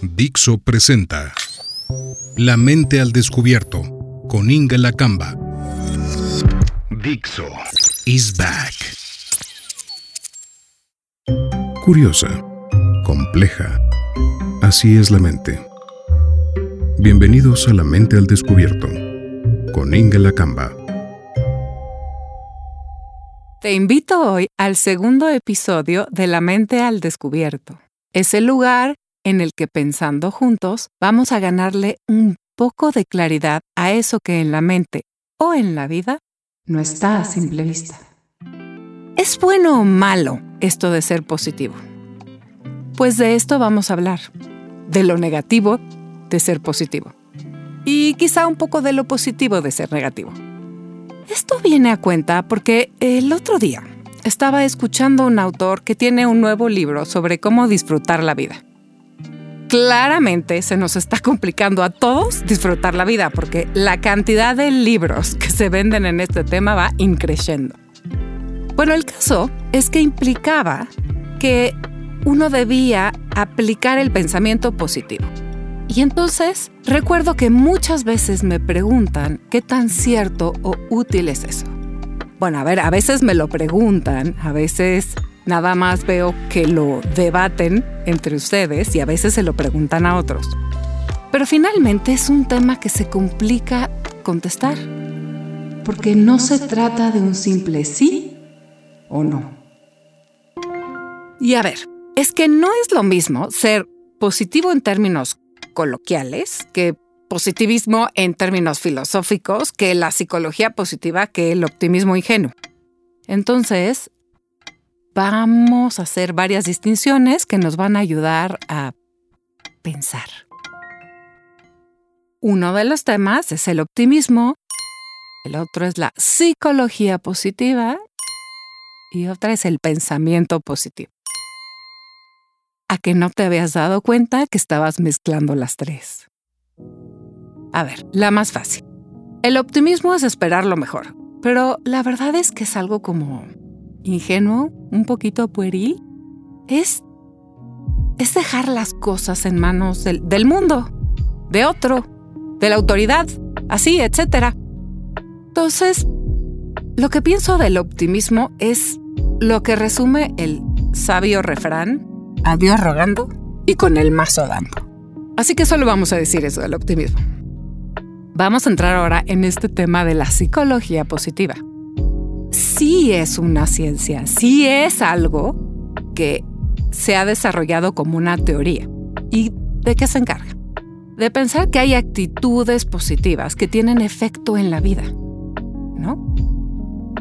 Dixo presenta La mente al descubierto con Inga Lacamba. Dixo is back. Curiosa, compleja. Así es la mente. Bienvenidos a La mente al descubierto con Inga Lacamba. Te invito hoy al segundo episodio de La mente al descubierto. Es el lugar en el que pensando juntos vamos a ganarle un poco de claridad a eso que en la mente o en la vida no está a simple vista. ¿Es bueno o malo esto de ser positivo? Pues de esto vamos a hablar, de lo negativo de ser positivo y quizá un poco de lo positivo de ser negativo. Esto viene a cuenta porque el otro día estaba escuchando a un autor que tiene un nuevo libro sobre cómo disfrutar la vida. Claramente se nos está complicando a todos disfrutar la vida porque la cantidad de libros que se venden en este tema va increciendo. Bueno, el caso es que implicaba que uno debía aplicar el pensamiento positivo. Y entonces recuerdo que muchas veces me preguntan qué tan cierto o útil es eso. Bueno, a ver, a veces me lo preguntan, a veces nada más veo que lo debaten entre ustedes y a veces se lo preguntan a otros. Pero finalmente es un tema que se complica contestar, porque no se trata de un simple sí o no. Y a ver, es que no es lo mismo ser positivo en términos coloquiales que positivismo en términos filosóficos que la psicología positiva que el optimismo ingenuo. Entonces, vamos a hacer varias distinciones que nos van a ayudar a pensar. Uno de los temas es el optimismo, el otro es la psicología positiva y otra es el pensamiento positivo a que no te habías dado cuenta que estabas mezclando las tres. A ver, la más fácil. El optimismo es esperar lo mejor, pero la verdad es que es algo como ingenuo, un poquito pueril. Es, es dejar las cosas en manos del, mundo, de otro, de la autoridad, así, etc. Entonces, lo que pienso del optimismo es lo que resume el sabio refrán a Dios rogando y con el mazo dando. Así que solo vamos a decir eso del optimismo. Vamos a entrar ahora en este tema de la psicología positiva. Sí es una ciencia, sí es algo que se ha desarrollado como una teoría. ¿Y de qué se encarga? De pensar que hay actitudes positivas que tienen efecto en la vida, ¿no?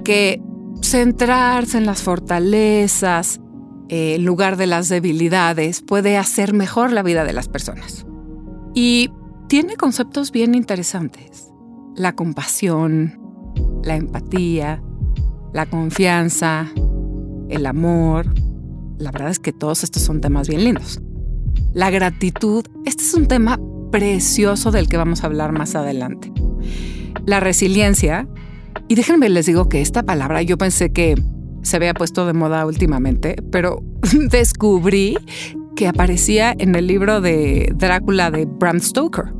Que centrarse en las fortalezas, eh, en lugar de las debilidades, puede hacer mejor la vida de las personas. Y tiene conceptos bien interesantes. La compasión, la empatía, la confianza, el amor. La verdad es que todos estos son temas bien lindos. La gratitud, este es un tema precioso del que vamos a hablar más adelante. La resiliencia, y déjenme les digo que esta palabra yo pensé que se había puesto de moda últimamente, pero descubrí que aparecía en el libro de Drácula de Bram Stoker.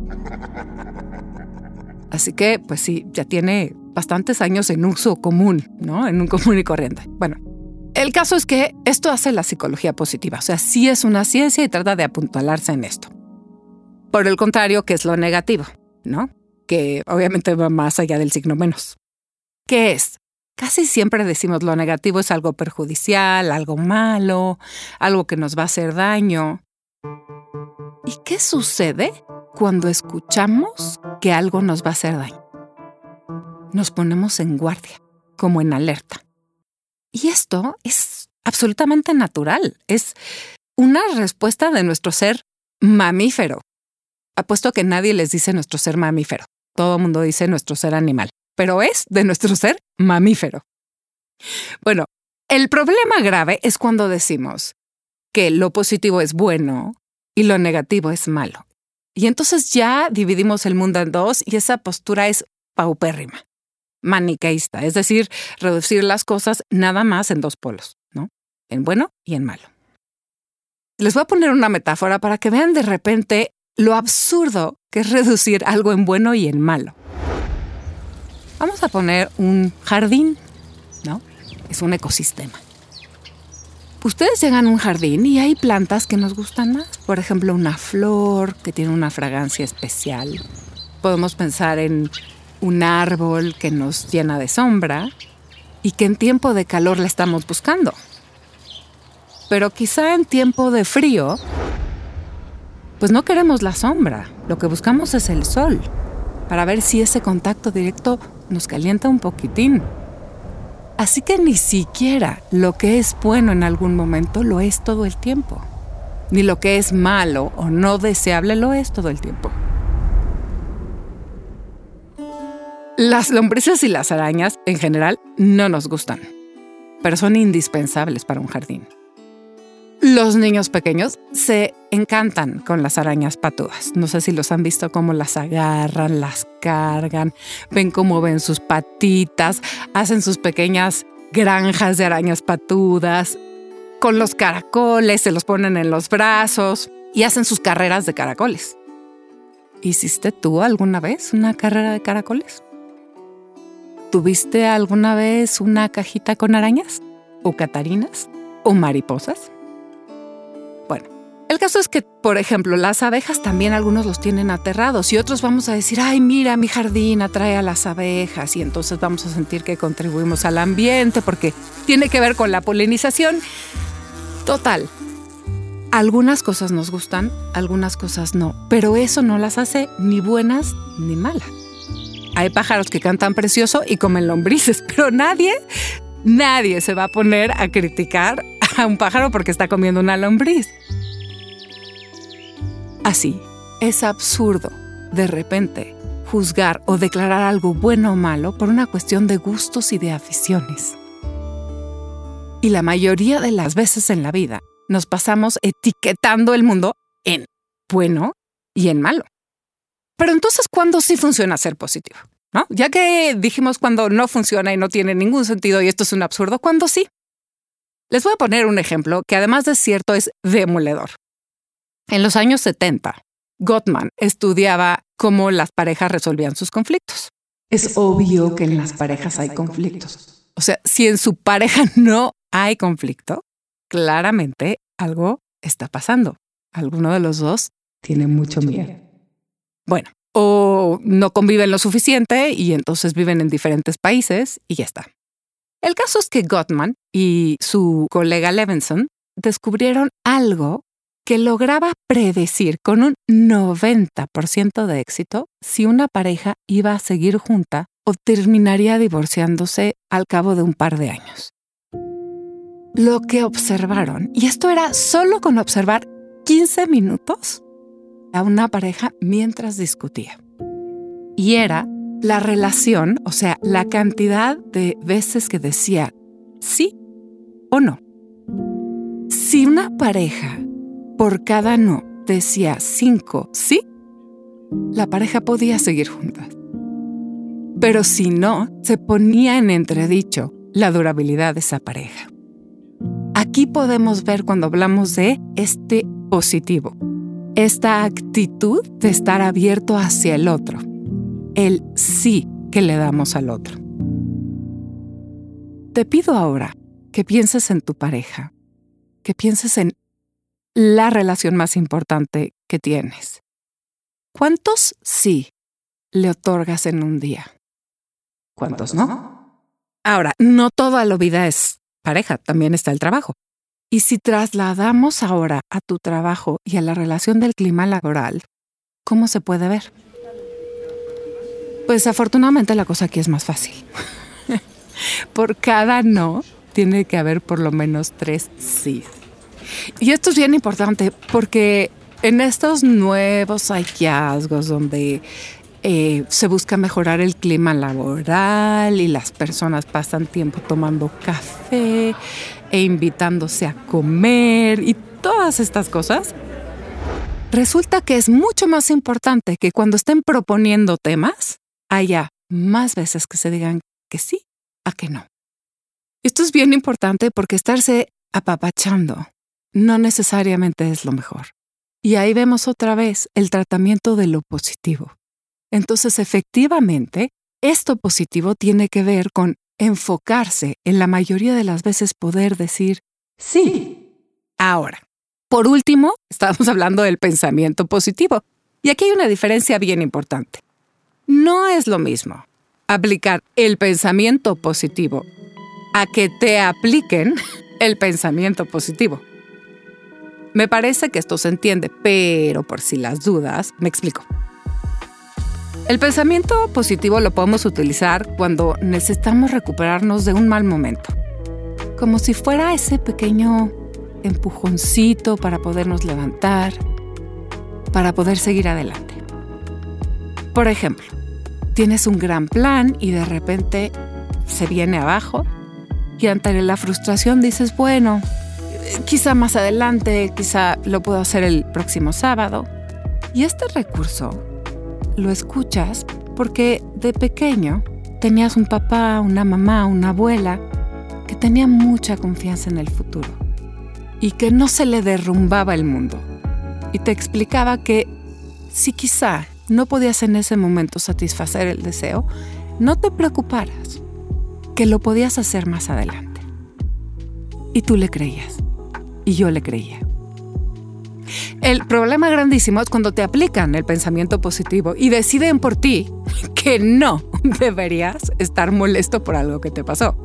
Así que, pues sí, ya tiene bastantes años en uso común, ¿no? En un común y corriente. Bueno, el caso es que esto hace la psicología positiva, o sea, sí es una ciencia y trata de apuntalarse en esto. Por el contrario, que es lo negativo, ¿no? Que obviamente va más allá del signo menos. ¿Qué es? Casi siempre decimos lo negativo es algo perjudicial, algo malo, algo que nos va a hacer daño. ¿Y qué sucede cuando escuchamos que algo nos va a hacer daño? Nos ponemos en guardia, como en alerta. Y esto es absolutamente natural, es una respuesta de nuestro ser mamífero. Apuesto que nadie les dice nuestro ser mamífero, todo el mundo dice nuestro ser animal pero es de nuestro ser mamífero. Bueno, el problema grave es cuando decimos que lo positivo es bueno y lo negativo es malo. Y entonces ya dividimos el mundo en dos y esa postura es paupérrima, maniqueísta, es decir, reducir las cosas nada más en dos polos, ¿no? En bueno y en malo. Les voy a poner una metáfora para que vean de repente lo absurdo que es reducir algo en bueno y en malo. Vamos a poner un jardín, ¿no? Es un ecosistema. Ustedes llegan a un jardín y hay plantas que nos gustan más. Por ejemplo, una flor que tiene una fragancia especial. Podemos pensar en un árbol que nos llena de sombra y que en tiempo de calor la estamos buscando. Pero quizá en tiempo de frío, pues no queremos la sombra, lo que buscamos es el sol, para ver si ese contacto directo nos calienta un poquitín. Así que ni siquiera lo que es bueno en algún momento lo es todo el tiempo. Ni lo que es malo o no deseable lo es todo el tiempo. Las lombrices y las arañas en general no nos gustan, pero son indispensables para un jardín. Los niños pequeños se encantan con las arañas patudas. No sé si los han visto cómo las agarran, las cargan, ven cómo ven sus patitas, hacen sus pequeñas granjas de arañas patudas. Con los caracoles se los ponen en los brazos y hacen sus carreras de caracoles. ¿Hiciste tú alguna vez una carrera de caracoles? ¿Tuviste alguna vez una cajita con arañas? ¿O catarinas? ¿O mariposas? Bueno, el caso es que, por ejemplo, las abejas también algunos los tienen aterrados y otros vamos a decir, ay, mira, mi jardín atrae a las abejas y entonces vamos a sentir que contribuimos al ambiente porque tiene que ver con la polinización. Total, algunas cosas nos gustan, algunas cosas no, pero eso no las hace ni buenas ni malas. Hay pájaros que cantan precioso y comen lombrices, pero nadie, nadie se va a poner a criticar a un pájaro porque está comiendo una lombriz. Así, es absurdo, de repente, juzgar o declarar algo bueno o malo por una cuestión de gustos y de aficiones. Y la mayoría de las veces en la vida nos pasamos etiquetando el mundo en bueno y en malo. Pero entonces, ¿cuándo sí funciona ser positivo? ¿No? Ya que dijimos cuando no funciona y no tiene ningún sentido y esto es un absurdo, ¿cuándo sí? Les voy a poner un ejemplo que además de cierto es demoledor. En los años 70, Gottman estudiaba cómo las parejas resolvían sus conflictos. Es obvio que en las parejas hay conflictos. O sea, si en su pareja no hay conflicto, claramente algo está pasando. Alguno de los dos tiene mucho miedo. Bueno, o no conviven lo suficiente y entonces viven en diferentes países y ya está. El caso es que Gottman y su colega Levinson descubrieron algo que lograba predecir con un 90% de éxito si una pareja iba a seguir junta o terminaría divorciándose al cabo de un par de años. Lo que observaron, y esto era solo con observar 15 minutos a una pareja mientras discutía, y era la relación, o sea, la cantidad de veces que decía sí o no. Si una pareja por cada no decía cinco sí, la pareja podía seguir juntas. Pero si no, se ponía en entredicho la durabilidad de esa pareja. Aquí podemos ver cuando hablamos de este positivo, esta actitud de estar abierto hacia el otro, el sí que le damos al otro. Te pido ahora que pienses en tu pareja, que pienses en la relación más importante que tienes. ¿Cuántos sí le otorgas en un día? ¿Cuántos no? Ahora, no toda la vida es pareja, también está el trabajo. Y si trasladamos ahora a tu trabajo y a la relación del clima laboral, ¿cómo se puede ver? Pues afortunadamente la cosa aquí es más fácil. por cada no tiene que haber por lo menos tres sí. Y esto es bien importante porque en estos nuevos hallazgos donde eh, se busca mejorar el clima laboral y las personas pasan tiempo tomando café e invitándose a comer y todas estas cosas, resulta que es mucho más importante que cuando estén proponiendo temas, haya más veces que se digan que sí a que no. Esto es bien importante porque estarse apapachando no necesariamente es lo mejor. Y ahí vemos otra vez el tratamiento de lo positivo. Entonces, efectivamente, esto positivo tiene que ver con enfocarse en la mayoría de las veces poder decir sí. Ahora, por último, estábamos hablando del pensamiento positivo. Y aquí hay una diferencia bien importante. No es lo mismo aplicar el pensamiento positivo a que te apliquen el pensamiento positivo. Me parece que esto se entiende, pero por si las dudas, me explico. El pensamiento positivo lo podemos utilizar cuando necesitamos recuperarnos de un mal momento, como si fuera ese pequeño empujoncito para podernos levantar, para poder seguir adelante. Por ejemplo, tienes un gran plan y de repente se viene abajo y ante la frustración dices, bueno, quizá más adelante, quizá lo puedo hacer el próximo sábado. Y este recurso lo escuchas porque de pequeño tenías un papá, una mamá, una abuela que tenía mucha confianza en el futuro y que no se le derrumbaba el mundo. Y te explicaba que si quizá no podías en ese momento satisfacer el deseo, no te preocuparas, que lo podías hacer más adelante. Y tú le creías y yo le creía. El problema grandísimo es cuando te aplican el pensamiento positivo y deciden por ti que no deberías estar molesto por algo que te pasó.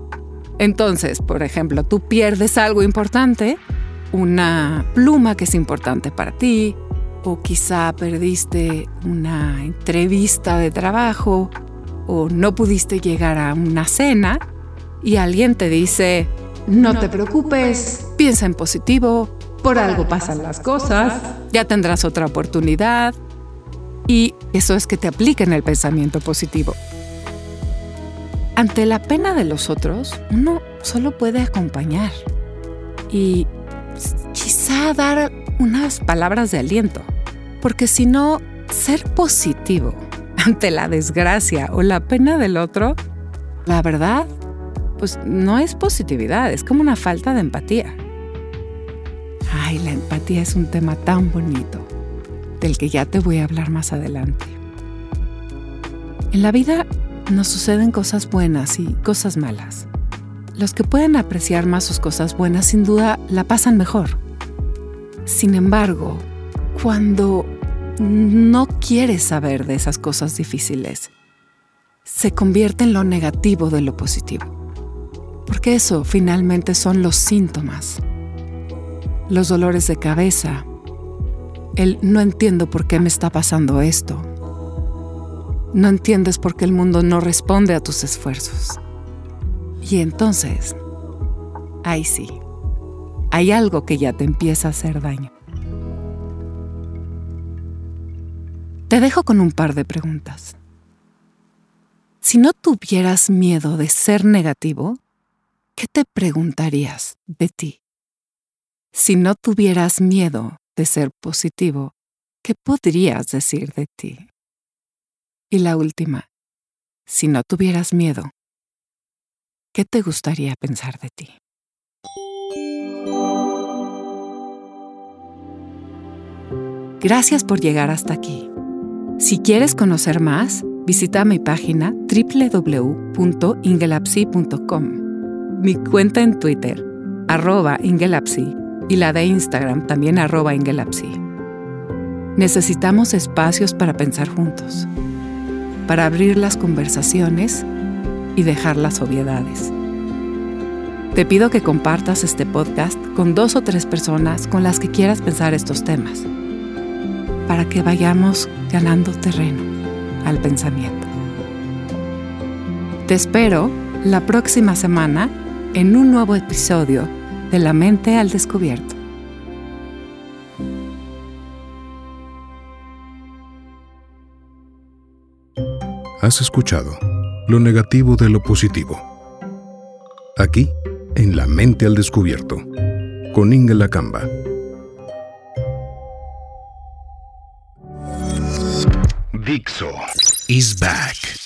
Entonces, por ejemplo, tú pierdes algo importante, una pluma que es importante para ti, o quizá perdiste una entrevista de trabajo, o no pudiste llegar a una cena, y alguien te dice, no te preocupes, piensa en positivo, por algo pasan las cosas, ya tendrás otra oportunidad. Y eso es que te apliquen el pensamiento positivo. Ante la pena de los otros, uno solo puede acompañar y quizá dar unas palabras de aliento, porque si no, ser positivo ante la desgracia o la pena del otro, la verdad pues no es positividad, es como una falta de empatía. Ay, la empatía es un tema tan bonito, del que ya te voy a hablar más adelante. En la vida nos suceden cosas buenas y cosas malas. Los que pueden apreciar más sus cosas buenas sin duda la pasan mejor. Sin embargo, cuando no quieres saber de esas cosas difíciles, se convierte en lo negativo de lo positivo porque eso finalmente son los síntomas. Los dolores de cabeza, el no entiendo por qué me está pasando esto. No entiendes por qué el mundo no responde a tus esfuerzos. Y entonces, ahí sí, hay algo que ya te empieza a hacer daño. Te dejo con un par de preguntas. Si no tuvieras miedo de ser negativo, ¿qué te preguntarías de ti? Si no tuvieras miedo de ser positivo, ¿qué podrías decir de ti? Y la última, si no tuvieras miedo, ¿qué te gustaría pensar de ti? Gracias por llegar hasta aquí. Si quieres conocer más, visita mi página www.ingelapsi.com mi cuenta en Twitter, arroba Ingelapsi, y la de Instagram, también arroba Ingelapsi. Necesitamos espacios para pensar juntos, para abrir las conversaciones y dejar las obviedades. Te pido que compartas este podcast con dos o tres personas con las que quieras pensar estos temas, para que vayamos ganando terreno al pensamiento. Te espero la próxima semana en un nuevo episodio de La mente al descubierto. Has escuchado lo negativo de lo positivo. Aquí, en La mente al descubierto, con Inga Lacamba. Dixo is back.